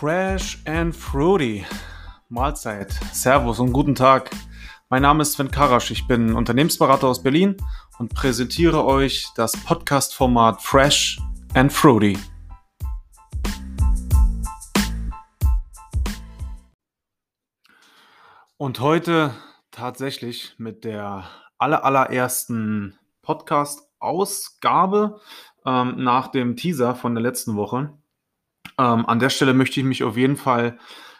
Fresh and Fruity. Mahlzeit. Servus und guten Tag. Mein Name ist Sven Karasch. Ich bin Unternehmensberater aus Berlin und präsentiere euch das Podcast-Format Fresh and Fruity. Und heute tatsächlich mit der aller, allerersten Podcast-Ausgabe ähm, nach dem Teaser von der letzten Woche. Ähm, an der Stelle möchte ich mich auf jeden Fall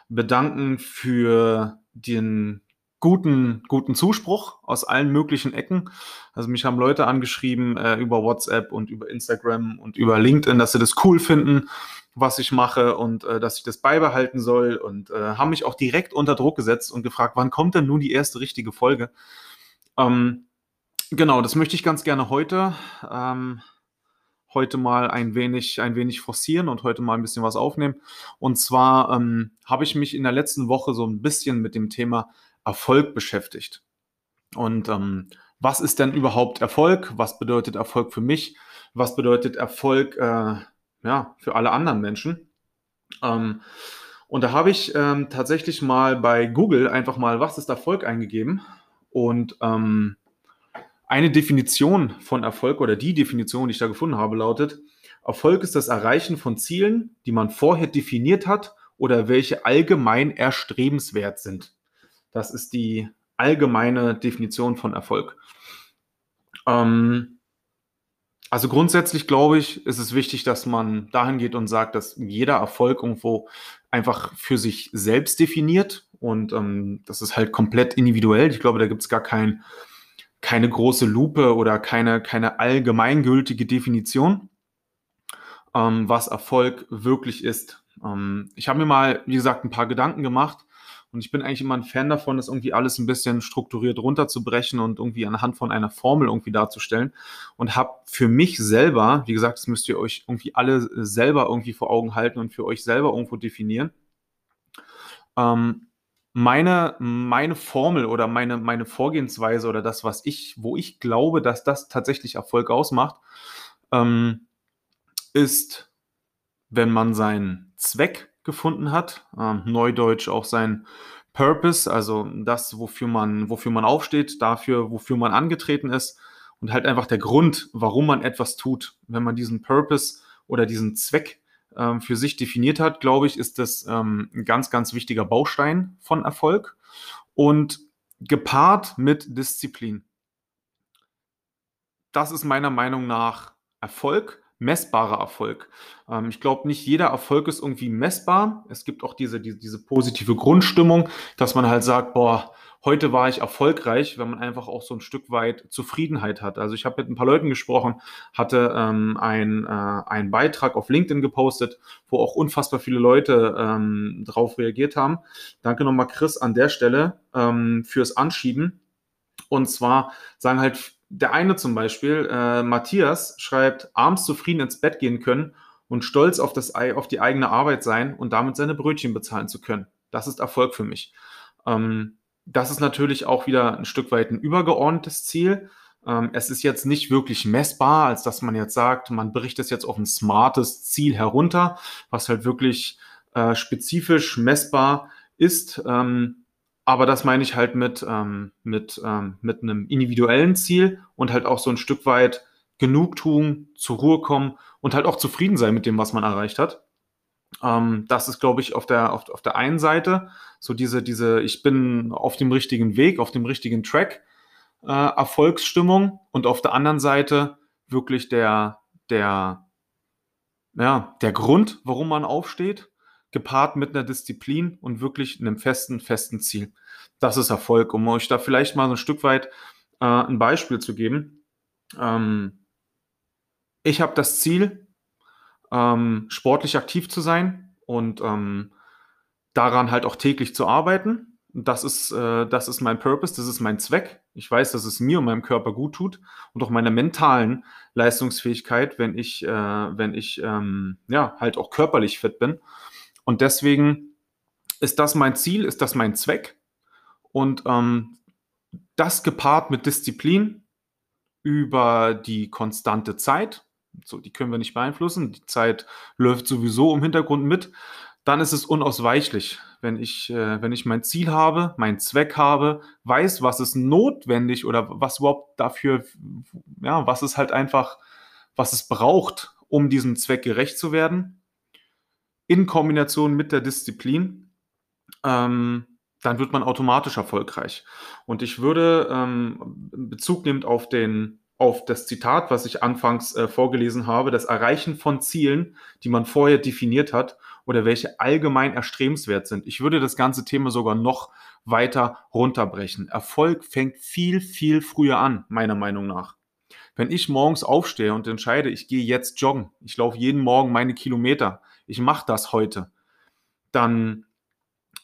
bedanken für den guten, guten Zuspruch aus allen möglichen Ecken. Also mich haben Leute angeschrieben äh, über WhatsApp und über Instagram und über LinkedIn, dass sie das cool finden, was ich mache und äh, dass ich das beibehalten soll und äh, haben mich auch direkt unter Druck gesetzt und gefragt, wann kommt denn nun die erste richtige Folge? Ähm, genau, das möchte ich ganz gerne heute. Ähm, heute mal ein wenig, ein wenig forcieren und heute mal ein bisschen was aufnehmen. Und zwar ähm, habe ich mich in der letzten Woche so ein bisschen mit dem Thema Erfolg beschäftigt. Und ähm, was ist denn überhaupt Erfolg? Was bedeutet Erfolg für mich? Was bedeutet Erfolg äh, ja, für alle anderen Menschen? Ähm, und da habe ich ähm, tatsächlich mal bei Google einfach mal, was ist Erfolg eingegeben. Und ähm, eine Definition von Erfolg oder die Definition, die ich da gefunden habe, lautet, Erfolg ist das Erreichen von Zielen, die man vorher definiert hat oder welche allgemein erstrebenswert sind. Das ist die allgemeine Definition von Erfolg. Ähm, also grundsätzlich glaube ich, ist es wichtig, dass man dahin geht und sagt, dass jeder Erfolg irgendwo einfach für sich selbst definiert und ähm, das ist halt komplett individuell. Ich glaube, da gibt es gar kein keine große Lupe oder keine, keine allgemeingültige Definition, ähm, was Erfolg wirklich ist. Ähm, ich habe mir mal, wie gesagt, ein paar Gedanken gemacht und ich bin eigentlich immer ein Fan davon, das irgendwie alles ein bisschen strukturiert runterzubrechen und irgendwie anhand von einer Formel irgendwie darzustellen. Und habe für mich selber, wie gesagt, das müsst ihr euch irgendwie alle selber irgendwie vor Augen halten und für euch selber irgendwo definieren. Ähm, meine, meine Formel oder meine, meine Vorgehensweise oder das, was ich, wo ich glaube, dass das tatsächlich Erfolg ausmacht, ähm, ist, wenn man seinen Zweck gefunden hat, ähm, neudeutsch auch sein Purpose, also das, wofür man, wofür man aufsteht, dafür, wofür man angetreten ist und halt einfach der Grund, warum man etwas tut. Wenn man diesen Purpose oder diesen Zweck ähm, für sich definiert hat, glaube ich, ist das ähm, ein ganz, ganz wichtiger Baustein von Erfolg und gepaart mit Disziplin. Das ist meiner Meinung nach Erfolg, messbarer Erfolg. Ähm, ich glaube, nicht jeder Erfolg ist irgendwie messbar. Es gibt auch diese, diese, diese positive Grundstimmung, dass man halt sagt, boah, heute war ich erfolgreich, wenn man einfach auch so ein Stück weit Zufriedenheit hat. Also ich habe mit ein paar Leuten gesprochen, hatte ähm, ein, äh, einen Beitrag auf LinkedIn gepostet, wo auch unfassbar viele Leute ähm, darauf reagiert haben. Danke nochmal, Chris, an der Stelle ähm, fürs Anschieben. Und zwar sagen halt der eine zum Beispiel, äh, Matthias, schreibt, abends zufrieden ins Bett gehen können und stolz auf, das, auf die eigene Arbeit sein und damit seine Brötchen bezahlen zu können. Das ist Erfolg für mich. Ähm, das ist natürlich auch wieder ein Stück weit ein übergeordnetes Ziel. Ähm, es ist jetzt nicht wirklich messbar, als dass man jetzt sagt, man bricht es jetzt auf ein smartes Ziel herunter, was halt wirklich äh, spezifisch messbar ist. Ähm, aber das meine ich halt mit, ähm, mit, ähm, mit einem individuellen Ziel und halt auch so ein Stück weit Genugtuung, zur Ruhe kommen und halt auch zufrieden sein mit dem, was man erreicht hat. Ähm, das ist, glaube ich, auf der, auf, auf der einen Seite so diese, diese, ich bin auf dem richtigen Weg, auf dem richtigen Track, äh, Erfolgsstimmung und auf der anderen Seite wirklich der, der, ja, der Grund, warum man aufsteht, gepaart mit einer Disziplin und wirklich einem festen, festen Ziel. Das ist Erfolg. Um euch da vielleicht mal so ein Stück weit äh, ein Beispiel zu geben. Ähm, ich habe das Ziel, ähm, sportlich aktiv zu sein und ähm, daran halt auch täglich zu arbeiten. Das ist, äh, das ist mein Purpose, das ist mein Zweck. Ich weiß, dass es mir und meinem Körper gut tut und auch meiner mentalen Leistungsfähigkeit, wenn ich, äh, wenn ich ähm, ja, halt auch körperlich fit bin. Und deswegen ist das mein Ziel, ist das mein Zweck. Und ähm, das gepaart mit Disziplin über die konstante Zeit, so, die können wir nicht beeinflussen. Die Zeit läuft sowieso im Hintergrund mit. dann ist es unausweichlich, wenn ich, äh, wenn ich mein Ziel habe, meinen Zweck habe, weiß, was ist notwendig oder was überhaupt dafür, ja, was es halt einfach, was es braucht, um diesem Zweck gerecht zu werden, in Kombination mit der Disziplin, ähm, dann wird man automatisch erfolgreich. Und ich würde ähm, Bezug nehmend auf den auf das Zitat, was ich anfangs äh, vorgelesen habe, das Erreichen von Zielen, die man vorher definiert hat oder welche allgemein erstrebenswert sind. Ich würde das ganze Thema sogar noch weiter runterbrechen. Erfolg fängt viel, viel früher an, meiner Meinung nach. Wenn ich morgens aufstehe und entscheide, ich gehe jetzt joggen, ich laufe jeden Morgen meine Kilometer, ich mache das heute, dann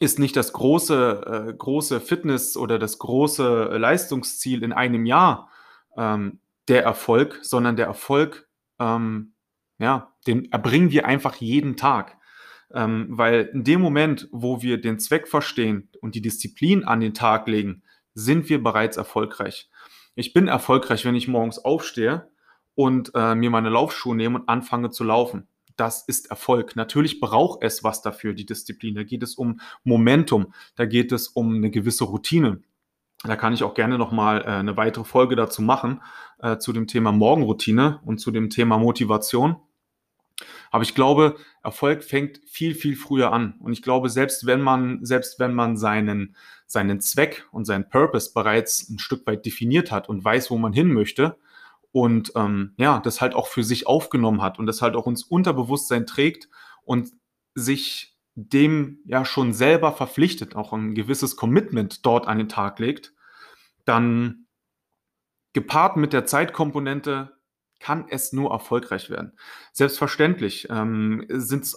ist nicht das große, äh, große Fitness oder das große Leistungsziel in einem Jahr ähm, der Erfolg, sondern der Erfolg, ähm, ja, den erbringen wir einfach jeden Tag. Ähm, weil in dem Moment, wo wir den Zweck verstehen und die Disziplin an den Tag legen, sind wir bereits erfolgreich. Ich bin erfolgreich, wenn ich morgens aufstehe und äh, mir meine Laufschuhe nehme und anfange zu laufen. Das ist Erfolg. Natürlich braucht es was dafür, die Disziplin. Da geht es um Momentum, da geht es um eine gewisse Routine. Da kann ich auch gerne nochmal äh, eine weitere Folge dazu machen, äh, zu dem Thema Morgenroutine und zu dem Thema Motivation. Aber ich glaube, Erfolg fängt viel, viel früher an. Und ich glaube, selbst wenn man, selbst wenn man seinen, seinen Zweck und seinen Purpose bereits ein Stück weit definiert hat und weiß, wo man hin möchte und ähm, ja, das halt auch für sich aufgenommen hat und das halt auch ins Unterbewusstsein trägt und sich dem ja schon selber verpflichtet, auch ein gewisses Commitment dort an den Tag legt, dann gepaart mit der Zeitkomponente kann es nur erfolgreich werden. Selbstverständlich ähm,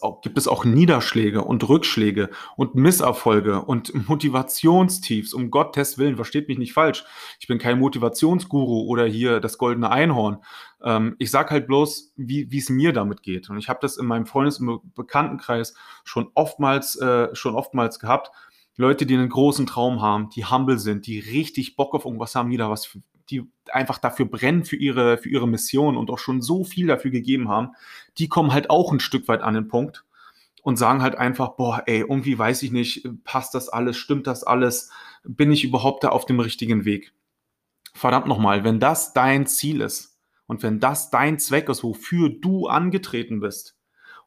auch, gibt es auch Niederschläge und Rückschläge und Misserfolge und Motivationstiefs. Um Gottes Willen, versteht mich nicht falsch. Ich bin kein Motivationsguru oder hier das goldene Einhorn. Ähm, ich sage halt bloß, wie es mir damit geht. Und ich habe das in meinem Freundes- und Bekanntenkreis schon oftmals, äh, schon oftmals gehabt. Leute, die einen großen Traum haben, die humble sind, die richtig Bock auf irgendwas haben, die da was die einfach dafür brennen für ihre, für ihre Mission und auch schon so viel dafür gegeben haben, die kommen halt auch ein Stück weit an den Punkt und sagen halt einfach, boah, ey, irgendwie weiß ich nicht, passt das alles, stimmt das alles, bin ich überhaupt da auf dem richtigen Weg? Verdammt nochmal, wenn das dein Ziel ist und wenn das dein Zweck ist, wofür du angetreten bist,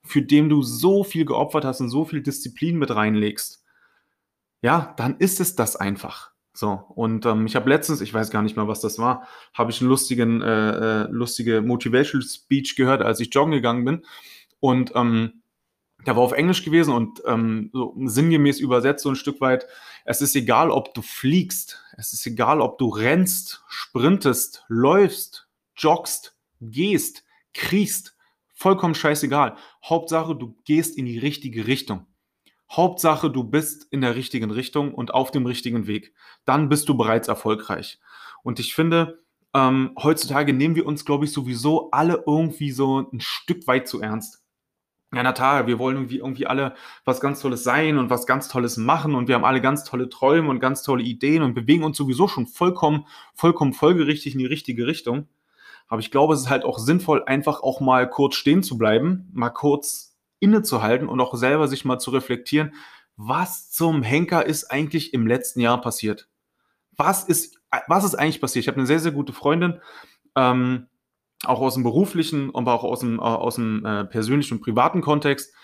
für den du so viel geopfert hast und so viel Disziplin mit reinlegst, ja, dann ist es das einfach. So, und ähm, ich habe letztens, ich weiß gar nicht mehr, was das war, habe ich einen lustigen, äh, äh, lustige Motivational Speech gehört, als ich joggen gegangen bin. Und ähm, der war auf Englisch gewesen und ähm, so sinngemäß übersetzt so ein Stück weit, es ist egal, ob du fliegst, es ist egal, ob du rennst, sprintest, läufst, joggst, gehst, kriechst, vollkommen scheißegal. Hauptsache, du gehst in die richtige Richtung. Hauptsache, du bist in der richtigen Richtung und auf dem richtigen Weg. Dann bist du bereits erfolgreich. Und ich finde, ähm, heutzutage nehmen wir uns, glaube ich, sowieso alle irgendwie so ein Stück weit zu ernst. Ja, Natalia, wir wollen irgendwie, irgendwie alle was ganz Tolles sein und was ganz Tolles machen und wir haben alle ganz tolle Träume und ganz tolle Ideen und bewegen uns sowieso schon vollkommen, vollkommen folgerichtig in die richtige Richtung. Aber ich glaube, es ist halt auch sinnvoll, einfach auch mal kurz stehen zu bleiben, mal kurz innezuhalten und auch selber sich mal zu reflektieren, was zum Henker ist eigentlich im letzten Jahr passiert? Was ist, was ist eigentlich passiert? Ich habe eine sehr, sehr gute Freundin, ähm, auch aus dem beruflichen, aber auch aus dem, äh, aus dem äh, persönlichen und privaten Kontext.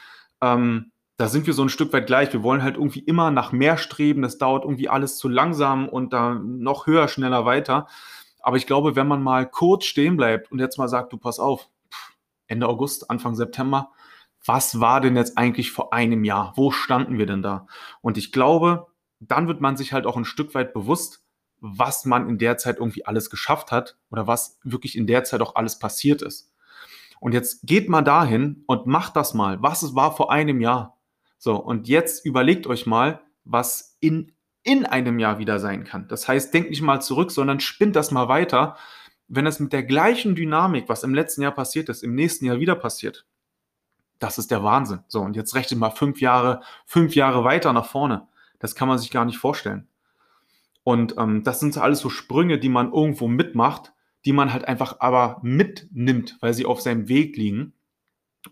Ähm, da sind wir so ein Stück weit gleich. Wir wollen halt irgendwie immer nach mehr streben. Das dauert irgendwie alles zu langsam und da noch höher, schneller weiter. Aber ich glaube, wenn man mal kurz stehen bleibt und jetzt mal sagt, du pass auf, Ende August, Anfang September, was war denn jetzt eigentlich vor einem Jahr? Wo standen wir denn da? Und ich glaube, dann wird man sich halt auch ein Stück weit bewusst, was man in der Zeit irgendwie alles geschafft hat oder was wirklich in der Zeit auch alles passiert ist. Und jetzt geht mal dahin und macht das mal. Was es war vor einem Jahr. So, und jetzt überlegt euch mal, was in, in einem Jahr wieder sein kann. Das heißt, denkt nicht mal zurück, sondern spinnt das mal weiter. Wenn es mit der gleichen Dynamik, was im letzten Jahr passiert ist, im nächsten Jahr wieder passiert, das ist der Wahnsinn. So, und jetzt rechnet mal fünf Jahre, fünf Jahre weiter nach vorne. Das kann man sich gar nicht vorstellen. Und ähm, das sind alles so Sprünge, die man irgendwo mitmacht, die man halt einfach aber mitnimmt, weil sie auf seinem Weg liegen.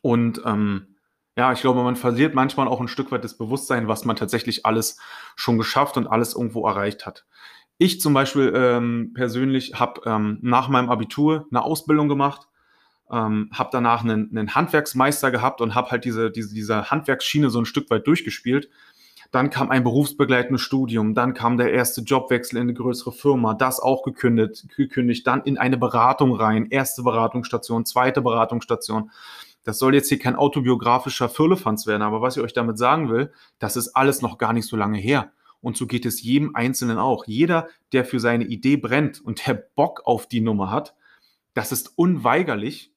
Und ähm, Ja, ich glaube, man verliert manchmal auch ein Stück weit das Bewusstsein, was man tatsächlich alles schon geschafft und alles irgendwo erreicht hat. Ich zum Beispiel ähm, persönlich habe ähm, nach meinem Abitur eine Ausbildung gemacht, ähm, habe danach einen, einen Handwerksmeister gehabt und habe halt diese, diese, diese Handwerksschiene so ein Stück weit durchgespielt. Dann kam ein berufsbegleitendes Studium, dann kam der erste Jobwechsel in eine größere Firma, das auch gekündigt, gekündigt, dann in eine Beratung rein, erste Beratungsstation, zweite Beratungsstation. Das soll jetzt hier kein autobiografischer Firlefanz werden, aber was ich euch damit sagen will, das ist alles noch gar nicht so lange her. Und so geht es jedem Einzelnen auch. Jeder, der für seine Idee brennt und der Bock auf die Nummer hat, das ist unweigerlich,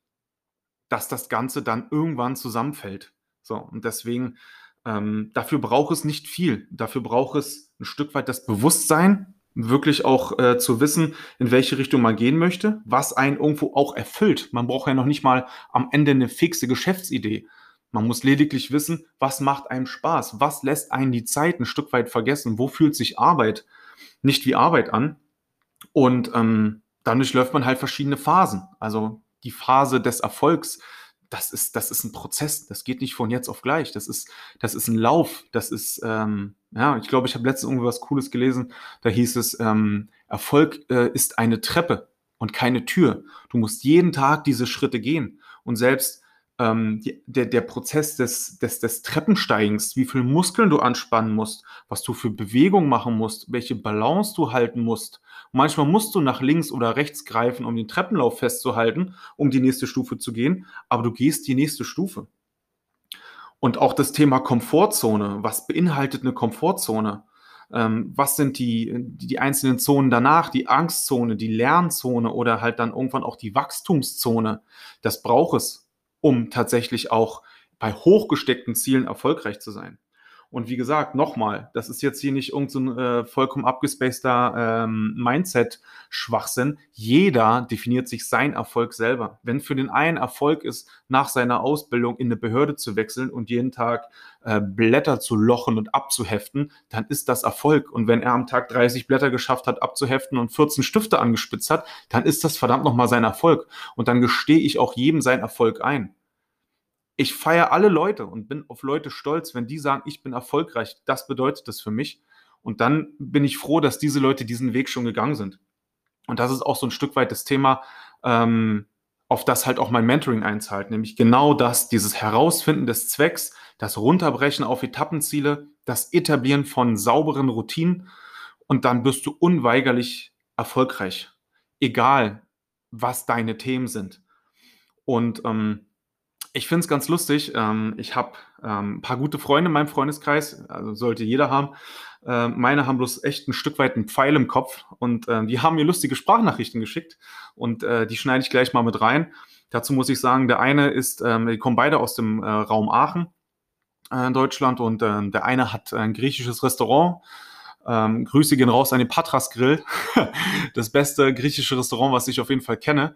dass das Ganze dann irgendwann zusammenfällt. So, und deswegen, ähm, dafür braucht es nicht viel. Dafür braucht es ein Stück weit das Bewusstsein, wirklich auch äh, zu wissen, in welche Richtung man gehen möchte, was einen irgendwo auch erfüllt. Man braucht ja noch nicht mal am Ende eine fixe Geschäftsidee. Man muss lediglich wissen, was macht einem Spaß, was lässt einen die Zeit ein Stück weit vergessen, wo fühlt sich Arbeit nicht wie Arbeit an. Und ähm, dadurch läuft man halt verschiedene Phasen. Also die Phase des Erfolgs, das ist, das ist ein Prozess, das geht nicht von jetzt auf gleich. Das ist, das ist ein Lauf, das ist, ähm, ja, ich glaube, ich habe letztens irgendwie was Cooles gelesen, da hieß es, ähm, Erfolg äh, ist eine Treppe und keine Tür. Du musst jeden Tag diese Schritte gehen. Und selbst ähm, die, der, der Prozess des, des, des Treppensteigens, wie viel Muskeln du anspannen musst, was du für Bewegung machen musst, welche Balance du halten musst. Und manchmal musst du nach links oder rechts greifen, um den Treppenlauf festzuhalten, um die nächste Stufe zu gehen, aber du gehst die nächste Stufe. Und auch das Thema Komfortzone. Was beinhaltet eine Komfortzone? Ähm, was sind die, die, die, einzelnen Zonen danach? Die Angstzone, die Lernzone oder halt dann irgendwann auch die Wachstumszone. Das braucht es um tatsächlich auch bei hochgesteckten Zielen erfolgreich zu sein. Und wie gesagt, nochmal, das ist jetzt hier nicht irgendein so äh, vollkommen abgespaceter ähm, Mindset-Schwachsinn. Jeder definiert sich sein Erfolg selber. Wenn für den einen Erfolg ist, nach seiner Ausbildung in eine Behörde zu wechseln und jeden Tag äh, Blätter zu lochen und abzuheften, dann ist das Erfolg. Und wenn er am Tag 30 Blätter geschafft hat, abzuheften und 14 Stifte angespitzt hat, dann ist das verdammt nochmal sein Erfolg. Und dann gestehe ich auch jedem sein Erfolg ein ich feiere alle Leute und bin auf Leute stolz, wenn die sagen, ich bin erfolgreich. Das bedeutet das für mich. Und dann bin ich froh, dass diese Leute diesen Weg schon gegangen sind. Und das ist auch so ein Stück weit das Thema, ähm, auf das halt auch mein Mentoring einzahlt, nämlich genau das, dieses Herausfinden des Zwecks, das Runterbrechen auf Etappenziele, das Etablieren von sauberen Routinen und dann bist du unweigerlich erfolgreich, egal was deine Themen sind. Und ähm, ich finde es ganz lustig. Ähm, ich habe ähm, ein paar gute Freunde in meinem Freundeskreis, also sollte jeder haben. Äh, meine haben bloß echt ein Stück weit einen Pfeil im Kopf und äh, die haben mir lustige Sprachnachrichten geschickt und äh, die schneide ich gleich mal mit rein. Dazu muss ich sagen, der eine ist, ähm, die kommen beide aus dem äh, Raum Aachen äh, in Deutschland und äh, der eine hat ein griechisches Restaurant. Ähm, Grüße gehen raus an den Patras Grill, das beste griechische Restaurant, was ich auf jeden Fall kenne.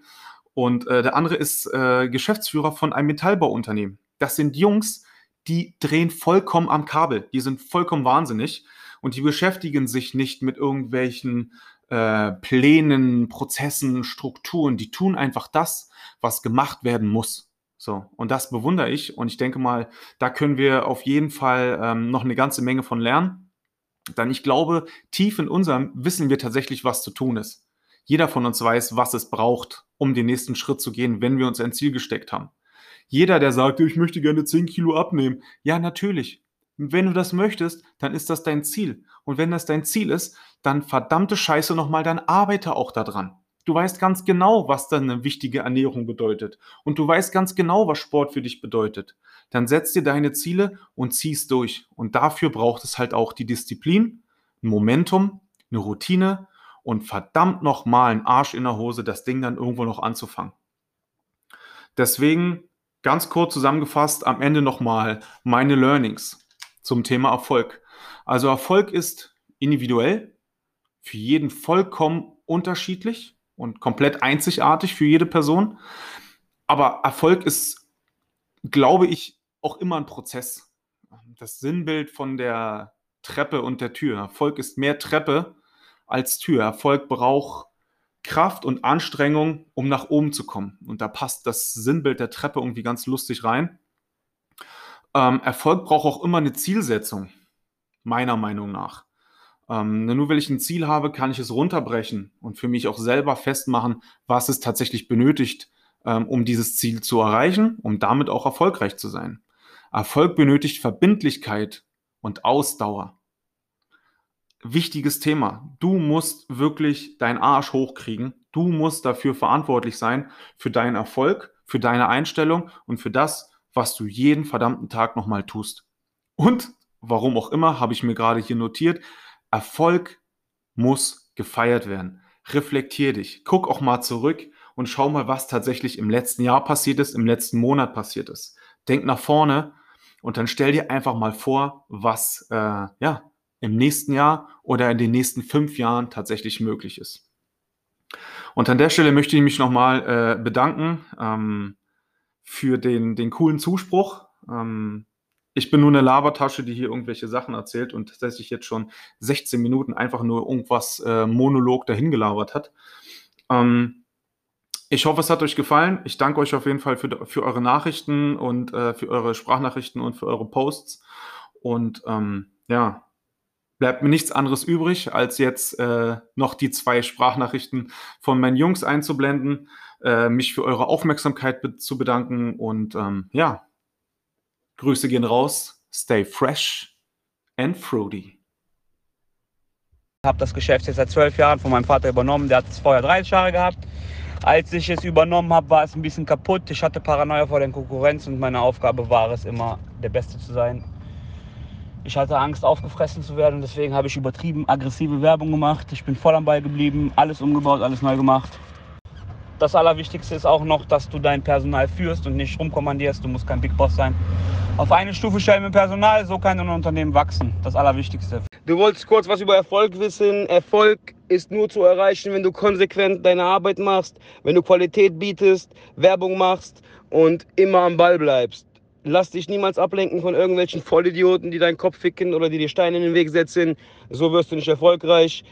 Und äh, der andere ist äh, Geschäftsführer von einem Metallbauunternehmen. Das sind Jungs, die drehen vollkommen am Kabel. Die sind vollkommen wahnsinnig und die beschäftigen sich nicht mit irgendwelchen äh, Plänen, Prozessen, Strukturen. Die tun einfach das, was gemacht werden muss. So, und das bewundere ich. Und ich denke mal, da können wir auf jeden Fall ähm, noch eine ganze Menge von lernen. Denn ich glaube, tief in unserem wissen wir tatsächlich, was zu tun ist. Jeder von uns weiß, was es braucht, um den nächsten Schritt zu gehen, wenn wir uns ein Ziel gesteckt haben. Jeder, der sagt, ich möchte gerne 10 Kilo abnehmen, ja, natürlich. Wenn du das möchtest, dann ist das dein Ziel. Und wenn das dein Ziel ist, dann verdammte Scheiße nochmal, dann arbeite auch daran. Du weißt ganz genau, was dann eine wichtige Ernährung bedeutet. Und du weißt ganz genau, was Sport für dich bedeutet. Dann setz dir deine Ziele und zieh's durch. Und dafür braucht es halt auch die Disziplin, ein Momentum, eine Routine und verdammt nochmal ein Arsch in der Hose, das Ding dann irgendwo noch anzufangen. Deswegen ganz kurz zusammengefasst am Ende nochmal meine Learnings zum Thema Erfolg. Also Erfolg ist individuell, für jeden vollkommen unterschiedlich und komplett einzigartig für jede Person. Aber Erfolg ist, glaube ich, auch immer ein Prozess. Das Sinnbild von der Treppe und der Tür. Erfolg ist mehr Treppe als Tür. Erfolg braucht Kraft und Anstrengung, um nach oben zu kommen. Und da passt das Sinnbild der Treppe irgendwie ganz lustig rein. Ähm, Erfolg braucht auch immer eine Zielsetzung, meiner Meinung nach. Ähm, nur weil ich ein Ziel habe, kann ich es runterbrechen und für mich auch selber festmachen, was es tatsächlich benötigt, ähm, um dieses Ziel zu erreichen, um damit auch erfolgreich zu sein. Erfolg benötigt Verbindlichkeit und Ausdauer. Wichtiges Thema. Du musst wirklich deinen Arsch hochkriegen. Du musst dafür verantwortlich sein, für deinen Erfolg, für deine Einstellung und für das, was du jeden verdammten Tag nochmal tust. Und warum auch immer, habe ich mir gerade hier notiert, Erfolg muss gefeiert werden. Reflektier dich. Guck auch mal zurück und schau mal, was tatsächlich im letzten Jahr passiert ist, im letzten Monat passiert ist. Denk nach vorne und dann stell dir einfach mal vor, was äh, ja im nächsten Jahr oder in den nächsten fünf Jahren tatsächlich möglich ist. Und an der Stelle möchte ich mich nochmal äh, bedanken ähm, für den, den coolen Zuspruch. Ähm, ich bin nur eine Labertasche, die hier irgendwelche Sachen erzählt und tatsächlich jetzt schon 16 Minuten einfach nur irgendwas äh, Monolog dahingelabert hat. Ähm, ich hoffe, es hat euch gefallen. Ich danke euch auf jeden Fall für, für eure Nachrichten und äh, für eure Sprachnachrichten und für eure Posts. Und ähm, ja, bleibt mir nichts anderes übrig, als jetzt äh, noch die zwei Sprachnachrichten von meinen Jungs einzublenden, äh, mich für eure Aufmerksamkeit be zu bedanken und ähm, ja, Grüße gehen raus. Stay fresh and fruity. Ich habe das Geschäft jetzt seit zwölf Jahren von meinem Vater übernommen. Der hat es vorher 30 Jahre gehabt. Als ich es übernommen habe, war es ein bisschen kaputt. Ich hatte Paranoia vor der Konkurrenz und meine Aufgabe war es immer, der Beste zu sein. Ich hatte Angst, aufgefressen zu werden. Deswegen habe ich übertrieben aggressive Werbung gemacht. Ich bin voll am Ball geblieben, alles umgebaut, alles neu gemacht. Das Allerwichtigste ist auch noch, dass du dein Personal führst und nicht rumkommandierst. Du musst kein Big Boss sein. Auf eine Stufe stellen mit Personal, so kann ein Unternehmen wachsen. Das Allerwichtigste. Du wolltest kurz was über Erfolg wissen. Erfolg ist nur zu erreichen, wenn du konsequent deine Arbeit machst, wenn du Qualität bietest, Werbung machst und immer am Ball bleibst. Lass dich niemals ablenken von irgendwelchen Vollidioten, die deinen Kopf ficken oder die dir Steine in den Weg setzen. So wirst du nicht erfolgreich.